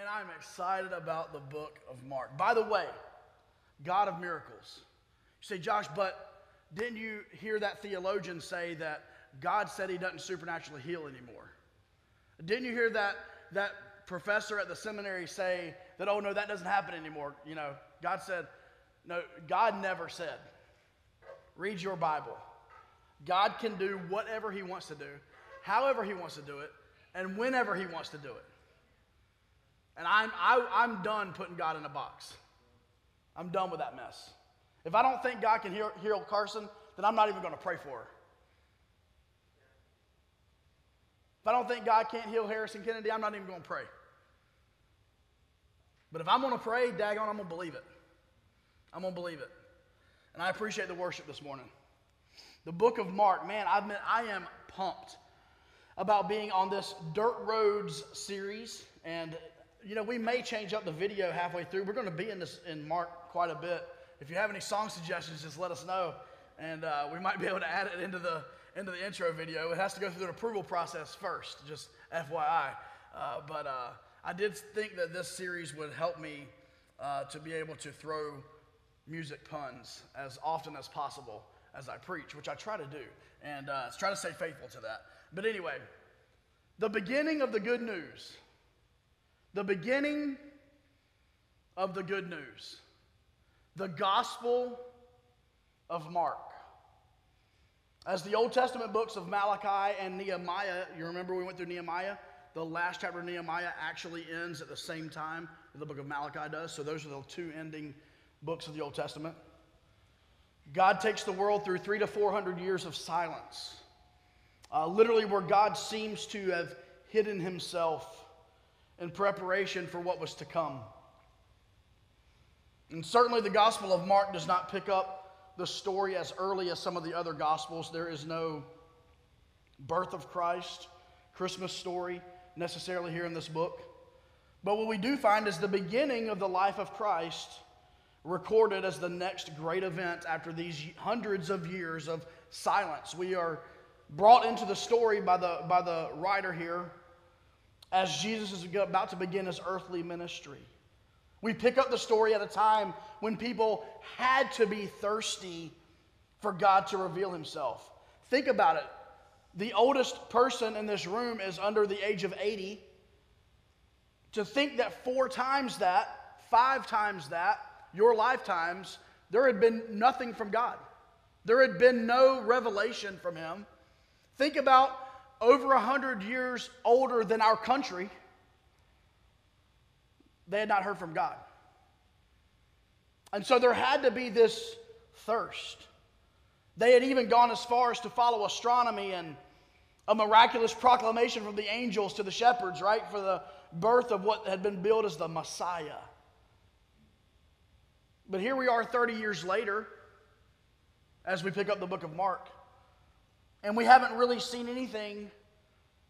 Man, I'm excited about the book of Mark. By the way, God of miracles. You say, Josh, but didn't you hear that theologian say that God said he doesn't supernaturally heal anymore? Didn't you hear that, that professor at the seminary say that, oh, no, that doesn't happen anymore? You know, God said, no, God never said. Read your Bible. God can do whatever he wants to do, however he wants to do it, and whenever he wants to do it. And I'm, I, am i am done putting God in a box. I'm done with that mess. If I don't think God can heal, heal Carson, then I'm not even going to pray for her. If I don't think God can't heal Harrison Kennedy, I'm not even going to pray. But if I'm going to pray, daggone, I'm going to believe it. I'm going to believe it. And I appreciate the worship this morning. The book of Mark, man, I've been, I am pumped about being on this Dirt Roads series. And, you know, we may change up the video halfway through. We're going to be in this in Mark quite a bit. If you have any song suggestions, just let us know. And uh, we might be able to add it into the, into the intro video. It has to go through an approval process first, just FYI. Uh, but uh, I did think that this series would help me uh, to be able to throw music puns as often as possible as I preach, which I try to do, and uh, try to stay faithful to that. But anyway, the beginning of the good news, the beginning of the good news, the gospel of Mark. As the Old Testament books of Malachi and Nehemiah, you remember we went through Nehemiah? The last chapter of Nehemiah actually ends at the same time that the book of Malachi does. So those are the two ending books of the Old Testament. God takes the world through three to four hundred years of silence, uh, literally, where God seems to have hidden himself in preparation for what was to come. And certainly, the Gospel of Mark does not pick up the story as early as some of the other Gospels. There is no birth of Christ, Christmas story necessarily here in this book. But what we do find is the beginning of the life of Christ recorded as the next great event after these hundreds of years of silence. We are brought into the story by the, by the writer here as Jesus is about to begin his earthly ministry. We pick up the story at a time when people had to be thirsty for God to reveal himself. Think about it. The oldest person in this room is under the age of 80. To think that four times that, five times that, your lifetimes, there had been nothing from God. There had been no revelation from Him. Think about over a hundred years older than our country. They had not heard from God. And so there had to be this thirst. They had even gone as far as to follow astronomy and a miraculous proclamation from the angels to the shepherds, right, for the birth of what had been billed as the Messiah. But here we are 30 years later as we pick up the book of Mark. And we haven't really seen anything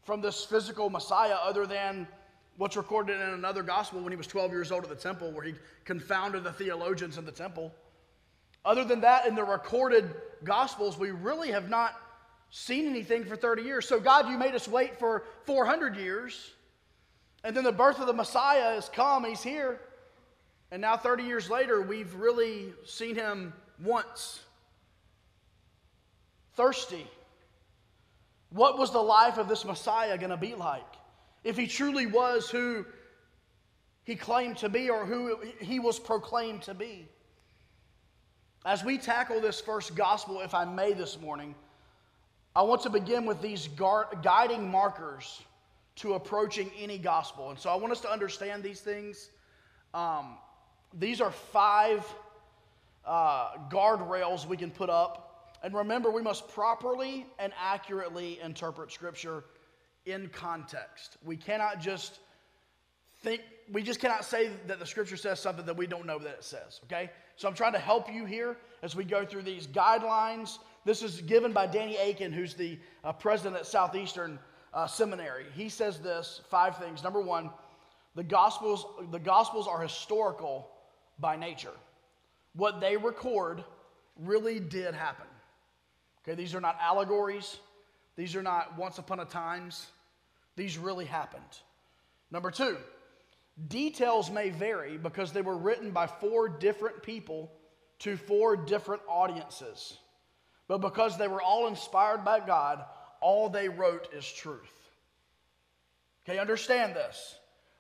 from this physical Messiah other than what's recorded in another gospel when he was 12 years old at the temple, where he confounded the theologians in the temple. Other than that, in the recorded gospels, we really have not seen anything for 30 years. So, God, you made us wait for 400 years. And then the birth of the Messiah has come, he's here. And now, 30 years later, we've really seen him once. Thirsty. What was the life of this Messiah going to be like? If he truly was who he claimed to be or who he was proclaimed to be. As we tackle this first gospel, if I may, this morning, I want to begin with these guiding markers to approaching any gospel. And so I want us to understand these things. Um, these are five uh, guardrails we can put up. And remember, we must properly and accurately interpret Scripture in context. We cannot just think, we just cannot say that the Scripture says something that we don't know that it says, okay? So I'm trying to help you here as we go through these guidelines. This is given by Danny Akin, who's the uh, president at Southeastern uh, Seminary. He says this five things. Number one, the Gospels, the Gospels are historical by nature. What they record really did happen. Okay, these are not allegories, these are not once upon a times, these really happened. Number two, Details may vary because they were written by four different people to four different audiences. But because they were all inspired by God, all they wrote is truth. Okay, understand this.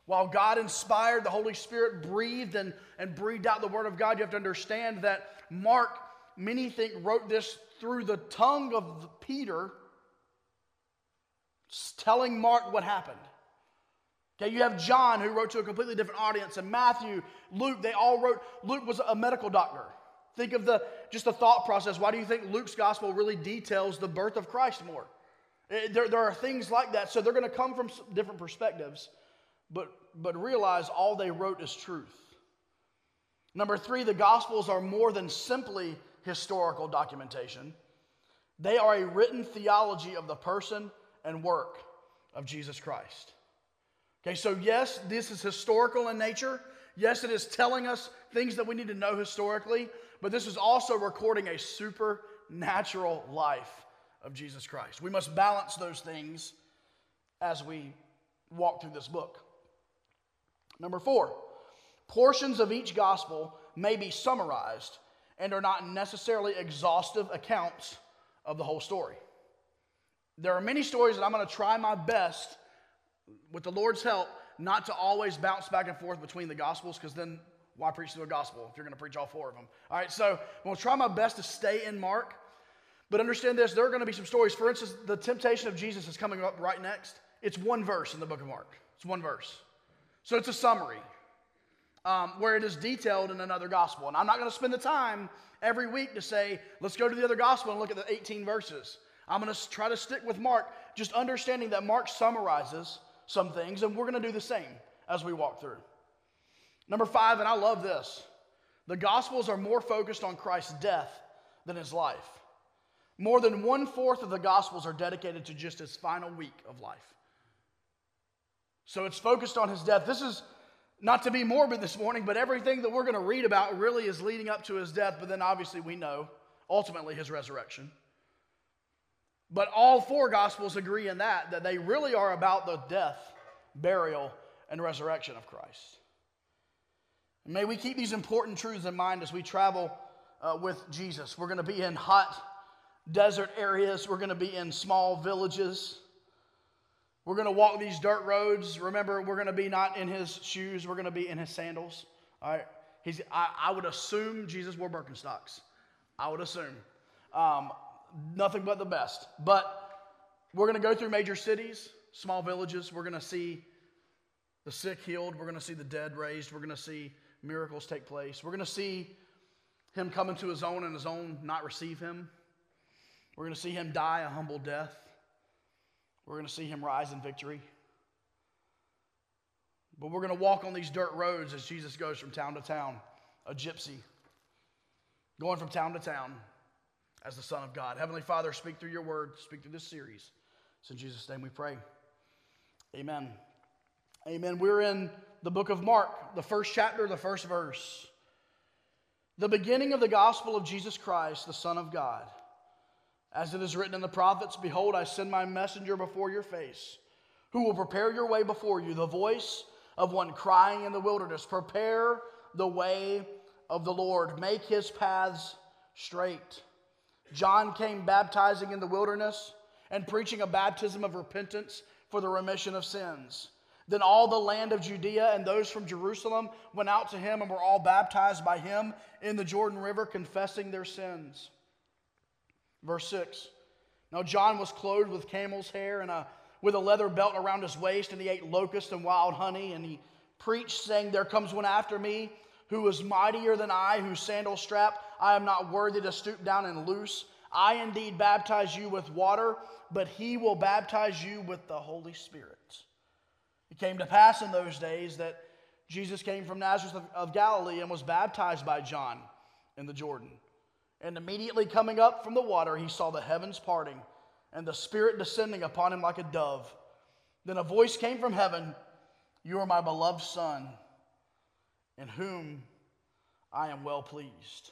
While God inspired, the Holy Spirit breathed and, and breathed out the Word of God, you have to understand that Mark, many think, wrote this through the tongue of Peter, telling Mark what happened. Okay, you have John who wrote to a completely different audience, and Matthew, Luke, they all wrote. Luke was a medical doctor. Think of the just the thought process. Why do you think Luke's gospel really details the birth of Christ more? Eh, there, there are things like that. So they're going to come from different perspectives, but, but realize all they wrote is truth. Number three, the gospels are more than simply historical documentation, they are a written theology of the person and work of Jesus Christ. Okay, so yes, this is historical in nature. Yes, it is telling us things that we need to know historically, but this is also recording a supernatural life of Jesus Christ. We must balance those things as we walk through this book. Number four, portions of each gospel may be summarized and are not necessarily exhaustive accounts of the whole story. There are many stories that I'm going to try my best, with the Lord's help, not to always bounce back and forth between the gospels because then why preach a gospel if you're going to preach all four of them? All right, so I'm going to try my best to stay in Mark, but understand this there are going to be some stories. For instance, the temptation of Jesus is coming up right next. It's one verse in the book of Mark, it's one verse. So it's a summary um, where it is detailed in another gospel. And I'm not going to spend the time every week to say, let's go to the other gospel and look at the 18 verses. I'm going to try to stick with Mark, just understanding that Mark summarizes some things, and we're going to do the same as we walk through. Number five, and I love this the Gospels are more focused on Christ's death than his life. More than one fourth of the Gospels are dedicated to just his final week of life. So it's focused on his death. This is not to be morbid this morning, but everything that we're going to read about really is leading up to his death, but then obviously we know ultimately his resurrection. But all four Gospels agree in that, that they really are about the death, burial, and resurrection of Christ. And may we keep these important truths in mind as we travel uh, with Jesus. We're going to be in hot desert areas, we're going to be in small villages. We're going to walk these dirt roads. Remember, we're going to be not in his shoes, we're going to be in his sandals. All right. He's, I, I would assume Jesus wore Birkenstocks. I would assume. Um, nothing but the best. But we're going to go through major cities, small villages. We're going to see the sick healed. We're going to see the dead raised. We're going to see miracles take place. We're going to see him come into his own and his own not receive him. We're going to see him die a humble death. We're going to see him rise in victory. But we're going to walk on these dirt roads as Jesus goes from town to town, a gypsy, going from town to town as the Son of God. Heavenly Father, speak through your word, speak through this series. It's in Jesus' name we pray. Amen. Amen. We're in the book of Mark, the first chapter, the first verse. The beginning of the gospel of Jesus Christ, the Son of God. As it is written in the prophets, Behold, I send my messenger before your face, who will prepare your way before you, the voice of one crying in the wilderness, Prepare the way of the Lord, make his paths straight. John came baptizing in the wilderness and preaching a baptism of repentance for the remission of sins. Then all the land of Judea and those from Jerusalem went out to him and were all baptized by him in the Jordan River, confessing their sins. Verse 6 Now John was clothed with camel's hair and a, with a leather belt around his waist, and he ate locusts and wild honey, and he preached, saying, There comes one after me who is mightier than I, whose sandal strap I am not worthy to stoop down and loose. I indeed baptize you with water, but he will baptize you with the Holy Spirit. It came to pass in those days that Jesus came from Nazareth of, of Galilee and was baptized by John in the Jordan. And immediately coming up from the water, he saw the heavens parting and the Spirit descending upon him like a dove. Then a voice came from heaven You are my beloved Son, in whom I am well pleased.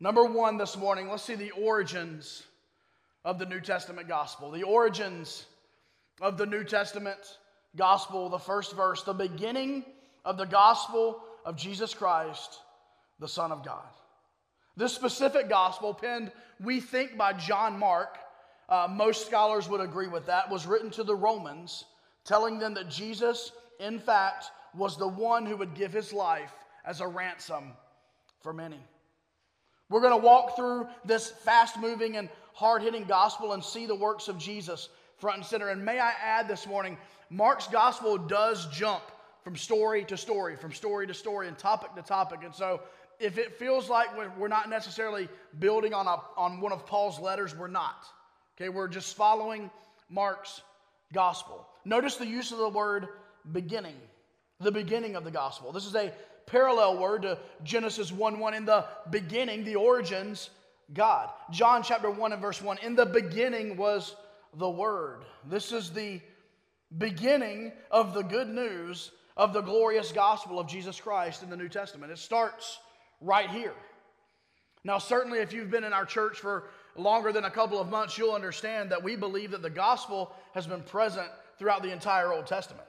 Number one this morning, let's see the origins of the New Testament gospel. The origins of the New Testament gospel, the first verse, the beginning of the gospel of Jesus Christ, the Son of God. This specific gospel, penned, we think, by John Mark, uh, most scholars would agree with that, was written to the Romans, telling them that Jesus, in fact, was the one who would give his life as a ransom for many. We're going to walk through this fast moving and hard hitting gospel and see the works of Jesus front and center. And may I add this morning, Mark's gospel does jump from story to story, from story to story, and topic to topic. And so if it feels like we're not necessarily building on, a, on one of Paul's letters, we're not. Okay, we're just following Mark's gospel. Notice the use of the word beginning, the beginning of the gospel. This is a parallel word to Genesis 1 1. In the beginning, the origins, God. John chapter 1 and verse 1. In the beginning was the Word. This is the beginning of the good news of the glorious gospel of Jesus Christ in the New Testament. It starts right here. Now, certainly, if you've been in our church for longer than a couple of months, you'll understand that we believe that the gospel has been present throughout the entire Old Testament.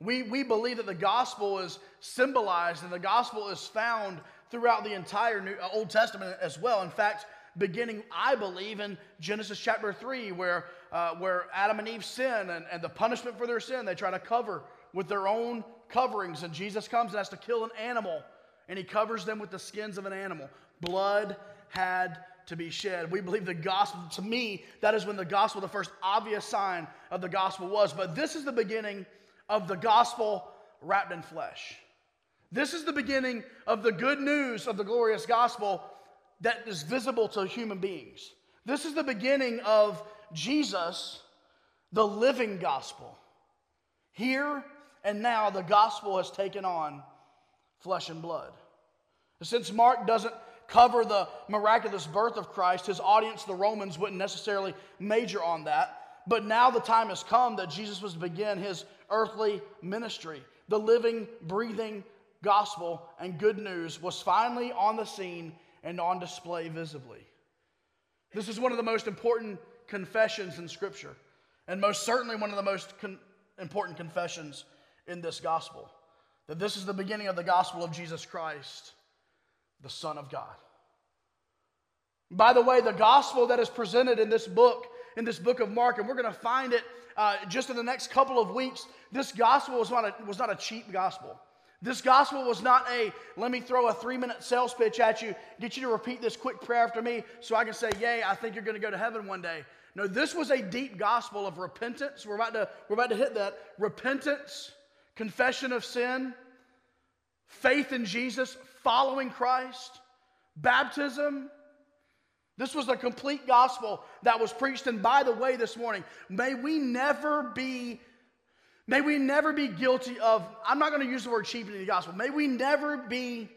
We, we believe that the gospel is symbolized and the gospel is found throughout the entire New, uh, Old Testament as well. In fact, beginning, I believe, in Genesis chapter 3, where, uh, where Adam and Eve sin and, and the punishment for their sin, they try to cover with their own coverings. And Jesus comes and has to kill an animal, and he covers them with the skins of an animal. Blood had to be shed. We believe the gospel, to me, that is when the gospel, the first obvious sign of the gospel was. But this is the beginning of the gospel wrapped in flesh. This is the beginning of the good news of the glorious gospel that is visible to human beings. This is the beginning of Jesus, the living gospel. Here and now, the gospel has taken on flesh and blood. Since Mark doesn't cover the miraculous birth of Christ, his audience, the Romans, wouldn't necessarily major on that. But now the time has come that Jesus was to begin his earthly ministry. The living, breathing gospel and good news was finally on the scene and on display visibly. This is one of the most important confessions in Scripture, and most certainly one of the most con- important confessions in this gospel that this is the beginning of the gospel of Jesus Christ, the Son of God. By the way, the gospel that is presented in this book, in this book of Mark, and we're going to find it uh, just in the next couple of weeks, this gospel was not, a, was not a cheap gospel. This gospel was not a, let me throw a three minute sales pitch at you, get you to repeat this quick prayer after me so I can say, Yay, I think you're going to go to heaven one day. No, this was a deep gospel of repentance. We're about to, we're about to hit that. Repentance, confession of sin, faith in Jesus, following Christ, baptism. This was a complete gospel that was preached. And by the way, this morning, may we never be May we never be guilty of, I'm not going to use the word cheapening the gospel. May we never be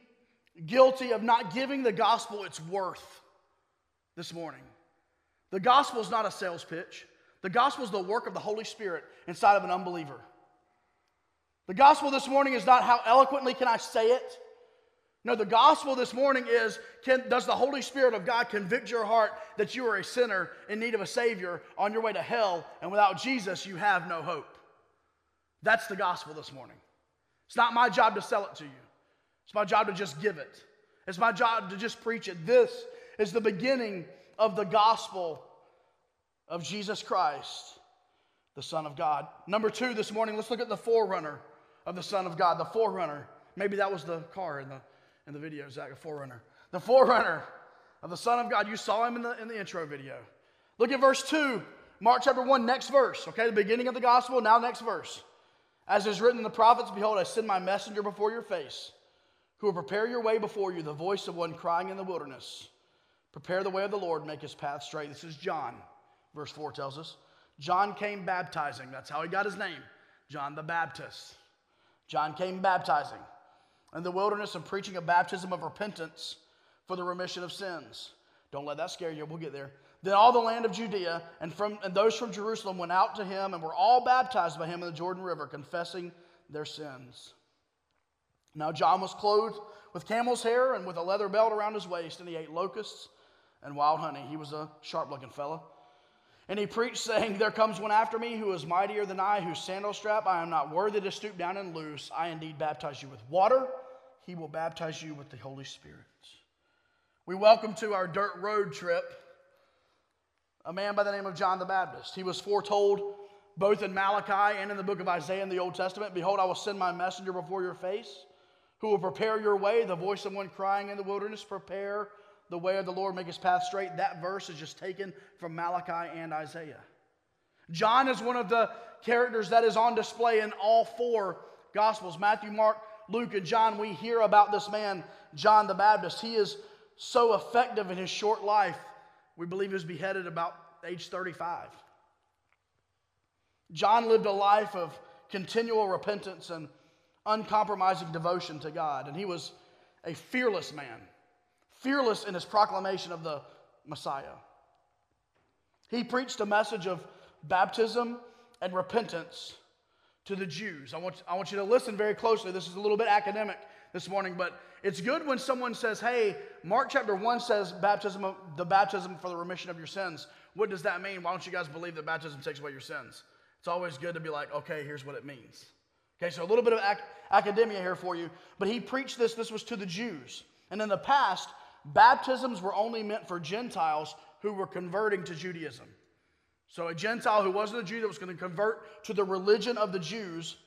guilty of not giving the gospel its worth this morning. The gospel is not a sales pitch, the gospel is the work of the Holy Spirit inside of an unbeliever. The gospel this morning is not how eloquently can I say it. No, the gospel this morning is can, does the Holy Spirit of God convict your heart that you are a sinner in need of a Savior on your way to hell, and without Jesus, you have no hope? That's the gospel this morning. It's not my job to sell it to you, it's my job to just give it. It's my job to just preach it. This is the beginning of the gospel of Jesus Christ, the Son of God. Number two this morning, let's look at the forerunner of the Son of God, the forerunner. Maybe that was the car in the, in the video, Zach, a forerunner. The forerunner of the Son of God. You saw him in the, in the intro video. Look at verse 2, Mark chapter 1, next verse, okay? The beginning of the gospel, now next verse. As is written in the prophets, behold, I send my messenger before your face, who will prepare your way before you, the voice of one crying in the wilderness. Prepare the way of the Lord, make his path straight. This is John, verse 4 tells us. John came baptizing. That's how he got his name, John the Baptist. John came baptizing in the wilderness and preaching a baptism of repentance for the remission of sins. Don't let that scare you. We'll get there. Then all the land of Judea and, from, and those from Jerusalem went out to him and were all baptized by him in the Jordan River, confessing their sins. Now John was clothed with camel's hair and with a leather belt around his waist, and he ate locusts and wild honey. He was a sharp looking fellow. And he preached, saying, There comes one after me who is mightier than I, whose sandal strap I am not worthy to stoop down and loose. I indeed baptize you with water, he will baptize you with the Holy Spirit. We welcome to our dirt road trip a man by the name of John the Baptist. He was foretold both in Malachi and in the book of Isaiah in the Old Testament Behold, I will send my messenger before your face, who will prepare your way, the voice of one crying in the wilderness, prepare the way of the Lord, make his path straight. That verse is just taken from Malachi and Isaiah. John is one of the characters that is on display in all four Gospels Matthew, Mark, Luke, and John. We hear about this man, John the Baptist. He is so effective in his short life we believe he was beheaded about age 35. John lived a life of continual repentance and uncompromising devotion to God, and he was a fearless man, fearless in his proclamation of the Messiah. He preached a message of baptism and repentance to the Jews. I want, I want you to listen very closely. This is a little bit academic this morning, but it's good when someone says, hey, Mark chapter 1 says baptism, of, the baptism for the remission of your sins. What does that mean? Why don't you guys believe that baptism takes away your sins? It's always good to be like, okay, here's what it means. Okay, so a little bit of ac- academia here for you. But he preached this, this was to the Jews. And in the past, baptisms were only meant for Gentiles who were converting to Judaism. So a Gentile who wasn't a Jew that was going to convert to the religion of the Jews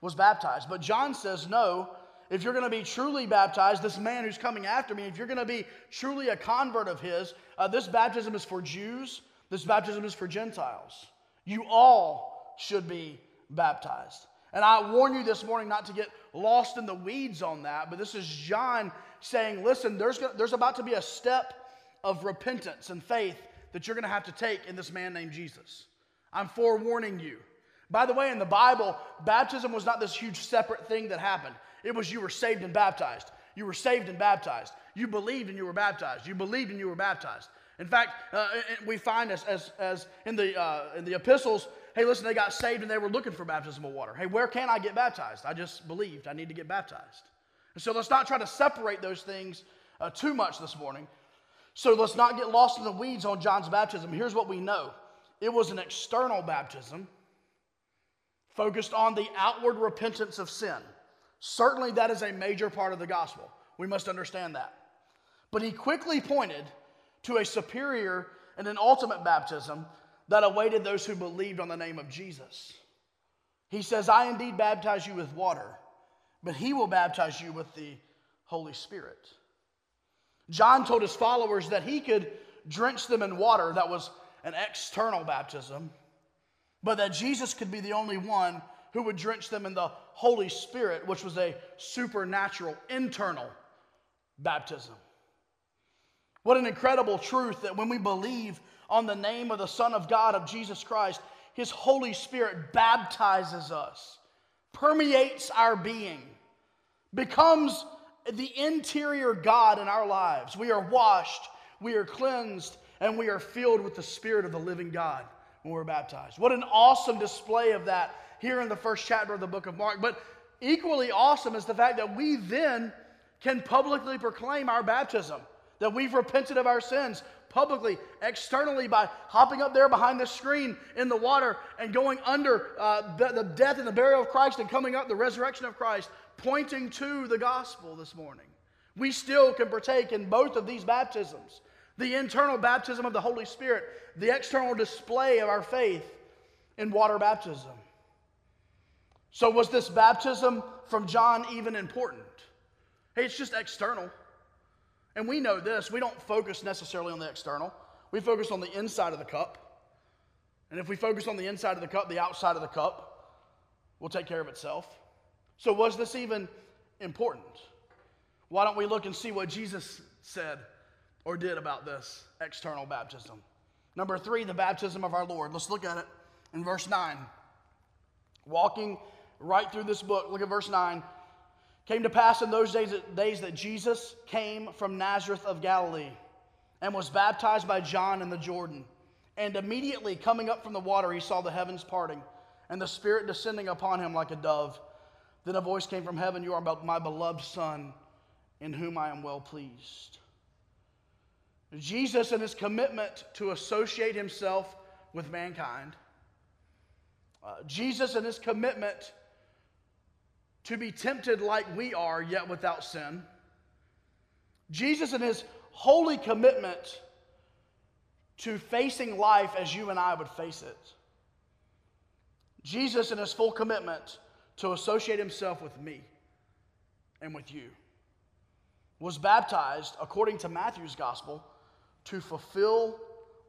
was baptized. But John says, no, if you're going to be truly baptized, this man who's coming after me, if you're going to be truly a convert of his, uh, this baptism is for Jews, this baptism is for Gentiles. You all should be baptized. And I warn you this morning not to get lost in the weeds on that, but this is John saying, listen, there's, there's about to be a step of repentance and faith that you're going to have to take in this man named Jesus. I'm forewarning you. By the way, in the Bible, baptism was not this huge separate thing that happened. It was you were saved and baptized. You were saved and baptized. You believed and you were baptized. You believed and you were baptized. In fact, uh, we find as, as, as in, the, uh, in the epistles, hey, listen, they got saved and they were looking for baptismal water. Hey, where can I get baptized? I just believed I need to get baptized. And so let's not try to separate those things uh, too much this morning. So let's not get lost in the weeds on John's baptism. Here's what we know it was an external baptism focused on the outward repentance of sin. Certainly, that is a major part of the gospel. We must understand that. But he quickly pointed to a superior and an ultimate baptism that awaited those who believed on the name of Jesus. He says, I indeed baptize you with water, but he will baptize you with the Holy Spirit. John told his followers that he could drench them in water that was an external baptism, but that Jesus could be the only one who would drench them in the Holy Spirit, which was a supernatural, internal baptism. What an incredible truth that when we believe on the name of the Son of God, of Jesus Christ, His Holy Spirit baptizes us, permeates our being, becomes the interior God in our lives. We are washed, we are cleansed, and we are filled with the Spirit of the living God when we're baptized. What an awesome display of that here in the first chapter of the book of Mark. But equally awesome is the fact that we then can publicly proclaim our baptism, that we've repented of our sins publicly, externally, by hopping up there behind the screen in the water and going under uh, the, the death and the burial of Christ and coming up the resurrection of Christ, pointing to the gospel this morning. We still can partake in both of these baptisms the internal baptism of the Holy Spirit, the external display of our faith in water baptism. So, was this baptism from John even important? Hey, it's just external. And we know this. We don't focus necessarily on the external, we focus on the inside of the cup. And if we focus on the inside of the cup, the outside of the cup will take care of itself. So, was this even important? Why don't we look and see what Jesus said or did about this external baptism? Number three, the baptism of our Lord. Let's look at it in verse 9. Walking right through this book. Look at verse 9. Came to pass in those days, days that Jesus came from Nazareth of Galilee and was baptized by John in the Jordan. And immediately coming up from the water, he saw the heavens parting and the Spirit descending upon him like a dove. Then a voice came from heaven You are my beloved Son, in whom I am well pleased. Jesus, and his commitment to associate himself with mankind. Uh, Jesus and his commitment to be tempted like we are, yet without sin. Jesus and his holy commitment to facing life as you and I would face it. Jesus and his full commitment to associate himself with me and with you was baptized, according to Matthew's gospel, to fulfill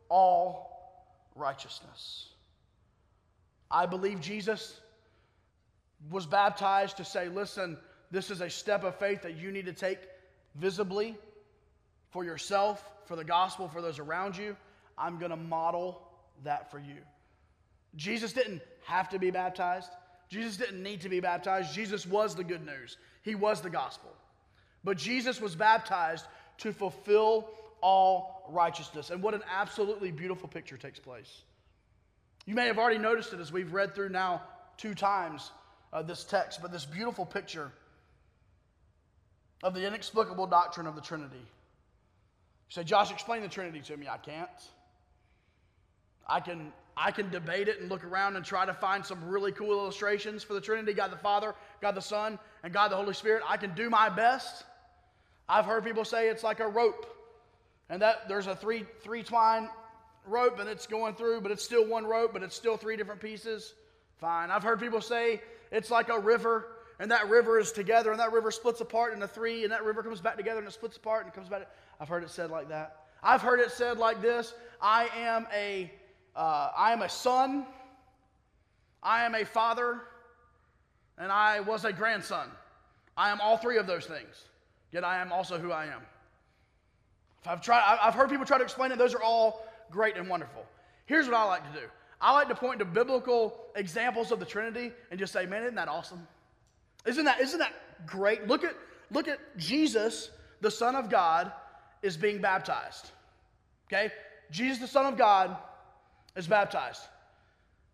all righteousness. I believe Jesus was baptized to say, listen, this is a step of faith that you need to take visibly for yourself, for the gospel, for those around you. I'm going to model that for you. Jesus didn't have to be baptized. Jesus didn't need to be baptized. Jesus was the good news, He was the gospel. But Jesus was baptized to fulfill all righteousness. And what an absolutely beautiful picture takes place. You may have already noticed it as we've read through now two times uh, this text, but this beautiful picture of the inexplicable doctrine of the Trinity. You say, Josh, explain the Trinity to me. I can't. I can, I can debate it and look around and try to find some really cool illustrations for the Trinity God the Father, God the Son, and God the Holy Spirit. I can do my best. I've heard people say it's like a rope, and that there's a three, three twine rope and it's going through, but it's still one rope, but it's still three different pieces. Fine. I've heard people say it's like a river, and that river is together, and that river splits apart into three, and that river comes back together and it splits apart and comes back. I've heard it said like that. I've heard it said like this I am a uh, I am a son, I am a father, and I was a grandson. I am all three of those things, yet I am also who I am. I've, tried, I've heard people try to explain it, those are all great and wonderful. Here's what I like to do I like to point to biblical examples of the Trinity and just say, man, isn't that awesome? Isn't that, isn't that great? Look at, look at Jesus, the Son of God, is being baptized. Okay? Jesus, the Son of God, is baptized.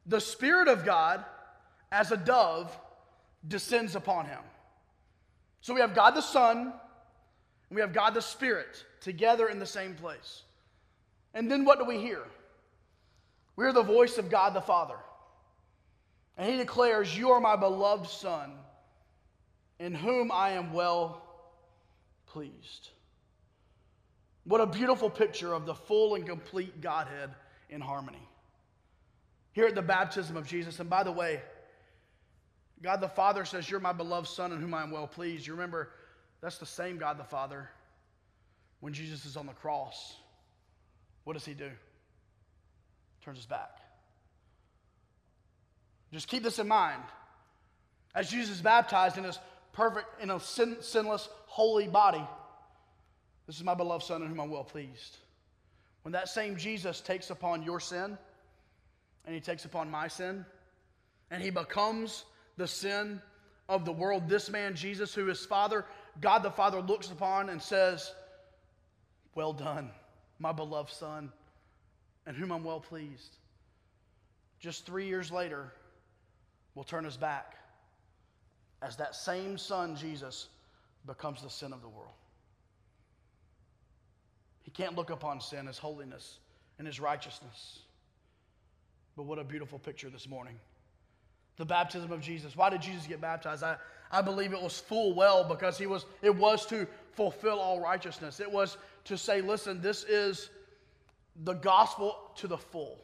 The Spirit of God, as a dove, descends upon him. So we have God the Son, and we have God the Spirit together in the same place. And then what do we hear? We hear the voice of God the Father. And he declares, You are my beloved Son, in whom I am well pleased. What a beautiful picture of the full and complete Godhead in harmony here at the baptism of Jesus. And by the way, God the Father says, You're my beloved Son in whom I am well pleased. You remember, that's the same God the Father when Jesus is on the cross. What does he do? Turns his back. Just keep this in mind. As Jesus is baptized in his perfect, in a sin, sinless, holy body, this is my beloved Son in whom I'm well pleased. When that same Jesus takes upon your sin, and he takes upon my sin, and he becomes the sin of the world. This man, Jesus, who is Father, God the Father looks upon and says, Well done, my beloved Son, and whom I'm well pleased. Just three years later, will turn his back as that same Son, Jesus, becomes the sin of the world. He can't look upon sin as holiness and his righteousness. But what a beautiful picture this morning. The baptism of Jesus. Why did Jesus get baptized? I, I believe it was full well because he was, it was to fulfill all righteousness. It was to say, listen, this is the gospel to the full.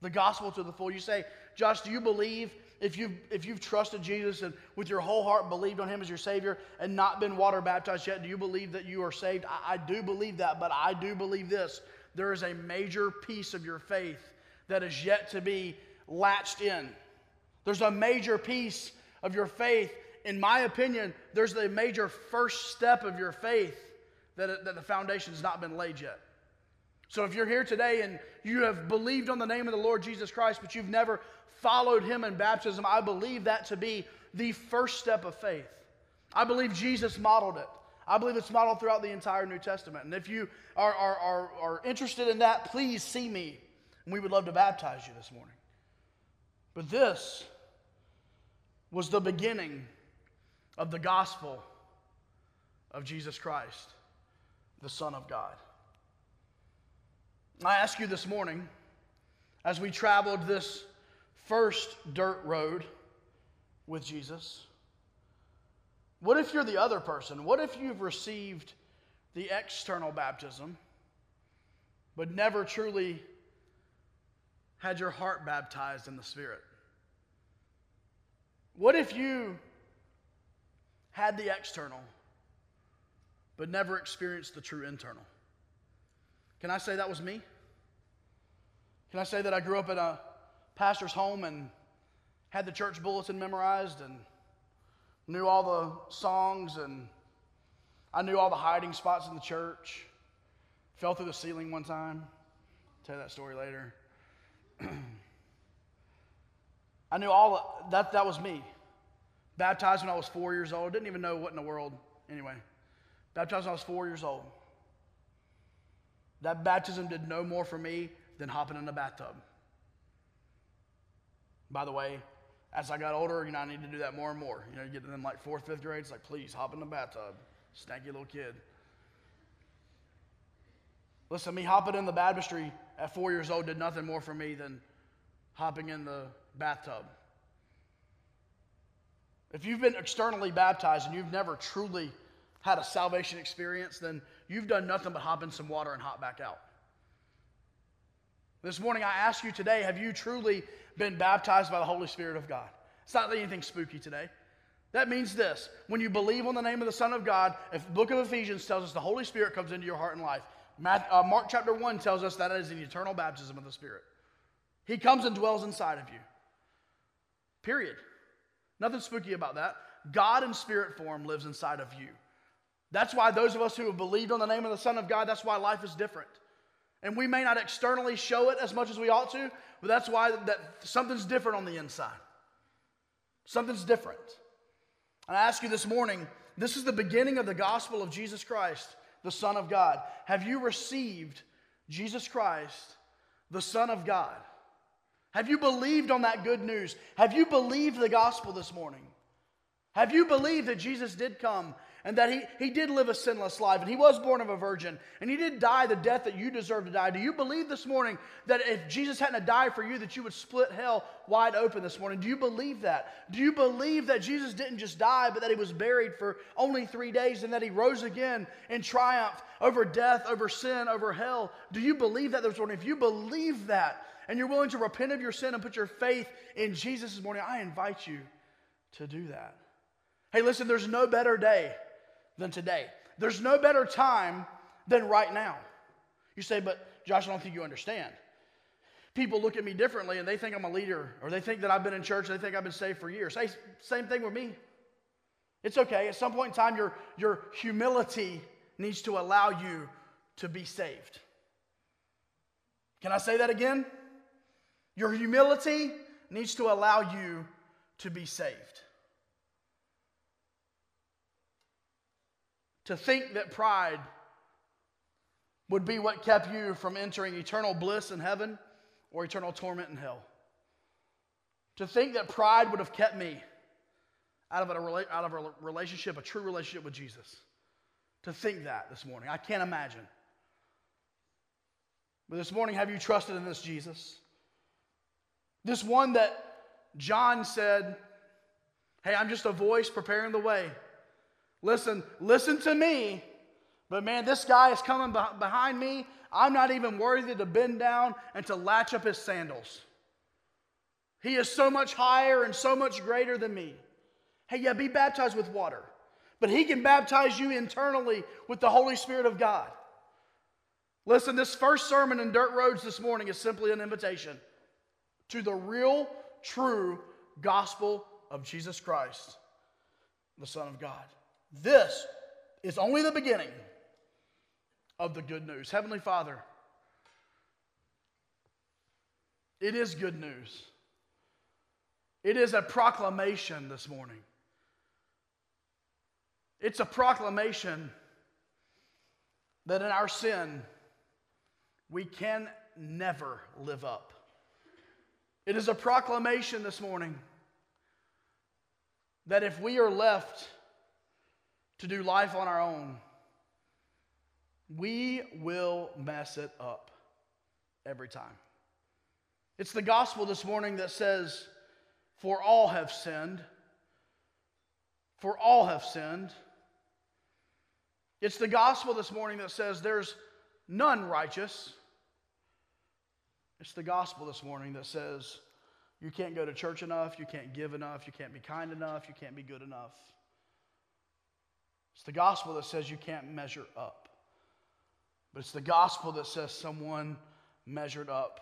The gospel to the full. You say, Josh, do you believe if you've, if you've trusted Jesus and with your whole heart believed on him as your Savior and not been water baptized yet, do you believe that you are saved? I, I do believe that, but I do believe this. There is a major piece of your faith that is yet to be latched in. There's a major piece of your faith. In my opinion, there's a major first step of your faith that, that the foundation has not been laid yet. So if you're here today and you have believed on the name of the Lord Jesus Christ, but you've never followed him in baptism, I believe that to be the first step of faith. I believe Jesus modeled it. I believe it's modeled throughout the entire New Testament. And if you are, are, are, are interested in that, please see me and we would love to baptize you this morning. But this was the beginning of the gospel of Jesus Christ, the Son of God. I ask you this morning, as we traveled this first dirt road with Jesus? What if you're the other person? What if you've received the external baptism, but never truly had your heart baptized in the Spirit? What if you had the external, but never experienced the true internal? Can I say that was me? Can I say that I grew up in a pastor's home and had the church bulletin memorized and knew all the songs and I knew all the hiding spots in the church. Fell through the ceiling one time. I'll tell you that story later. I knew all that. That was me. Baptized when I was four years old. Didn't even know what in the world. Anyway, baptized when I was four years old. That baptism did no more for me than hopping in the bathtub. By the way, as I got older, you know, I need to do that more and more. You know, you get to them like fourth, fifth grade, it's like, please hop in the bathtub. Stanky little kid. Listen, me hopping in the baptistry at four years old did nothing more for me than hopping in the bathtub. If you've been externally baptized and you've never truly had a salvation experience, then you've done nothing but hop in some water and hop back out. This morning, I ask you today have you truly been baptized by the Holy Spirit of God? It's not anything spooky today. That means this when you believe on the name of the Son of God, if the book of Ephesians tells us the Holy Spirit comes into your heart and life, uh, Mark chapter 1 tells us that is an eternal baptism of the Spirit. He comes and dwells inside of you. Period. Nothing spooky about that. God in spirit form lives inside of you. That's why those of us who have believed on the name of the Son of God, that's why life is different. And we may not externally show it as much as we ought to, but that's why that something's different on the inside. Something's different. And I ask you this morning this is the beginning of the gospel of Jesus Christ, the Son of God. Have you received Jesus Christ, the Son of God? Have you believed on that good news? Have you believed the gospel this morning? Have you believed that Jesus did come and that he, he did live a sinless life and he was born of a virgin and he did die the death that you deserve to die. Do you believe this morning that if Jesus hadn't died for you, that you would split hell wide open this morning? Do you believe that? Do you believe that Jesus didn't just die, but that he was buried for only three days and that he rose again in triumph over death, over sin, over hell? Do you believe that this morning? If you believe that and you're willing to repent of your sin and put your faith in Jesus this morning, I invite you to do that. Hey, listen, there's no better day than today. There's no better time than right now. You say, but Josh, I don't think you understand. People look at me differently and they think I'm a leader or they think that I've been in church, they think I've been saved for years. Hey, same thing with me. It's okay. At some point in time, your, your humility needs to allow you to be saved. Can I say that again? Your humility needs to allow you to be saved. To think that pride would be what kept you from entering eternal bliss in heaven or eternal torment in hell. To think that pride would have kept me out of a, out of a relationship, a true relationship with Jesus. To think that this morning. I can't imagine. But this morning, have you trusted in this Jesus? This one that John said, Hey, I'm just a voice preparing the way. Listen, listen to me. But man, this guy is coming behind me. I'm not even worthy to bend down and to latch up his sandals. He is so much higher and so much greater than me. Hey, yeah, be baptized with water. But he can baptize you internally with the Holy Spirit of God. Listen, this first sermon in Dirt Roads this morning is simply an invitation to the real, true gospel of Jesus Christ, the Son of God. This is only the beginning of the good news. Heavenly Father, it is good news. It is a proclamation this morning. It's a proclamation that in our sin, we can never live up. It is a proclamation this morning that if we are left to do life on our own, we will mess it up every time. It's the gospel this morning that says, For all have sinned. For all have sinned. It's the gospel this morning that says, There's none righteous. It's the gospel this morning that says, You can't go to church enough, you can't give enough, you can't be kind enough, you can't be good enough. It's the gospel that says you can't measure up. But it's the gospel that says someone measured up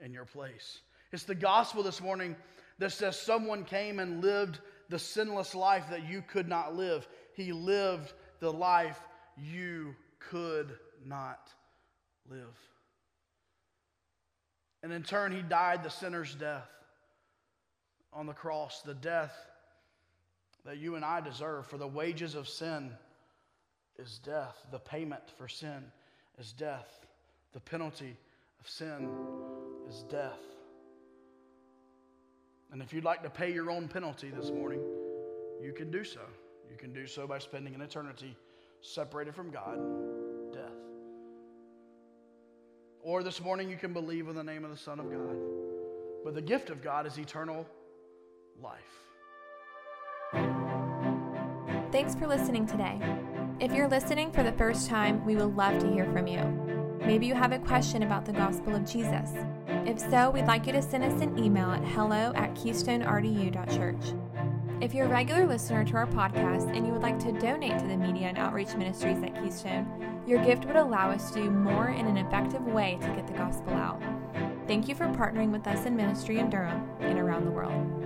in your place. It's the gospel this morning that says someone came and lived the sinless life that you could not live. He lived the life you could not live. And in turn, he died the sinner's death on the cross, the death that you and I deserve. For the wages of sin is death, the payment for sin is death, the penalty of sin is death. And if you'd like to pay your own penalty this morning, you can do so. You can do so by spending an eternity separated from God, death. Or this morning, you can believe in the name of the Son of God. But the gift of God is eternal life. Thanks for listening today. If you're listening for the first time, we would love to hear from you. Maybe you have a question about the gospel of Jesus. If so, we'd like you to send us an email at hello at keystonerdu.church. If you're a regular listener to our podcast and you would like to donate to the media and outreach ministries at Keystone, your gift would allow us to do more in an effective way to get the gospel out. Thank you for partnering with us in ministry in Durham and around the world.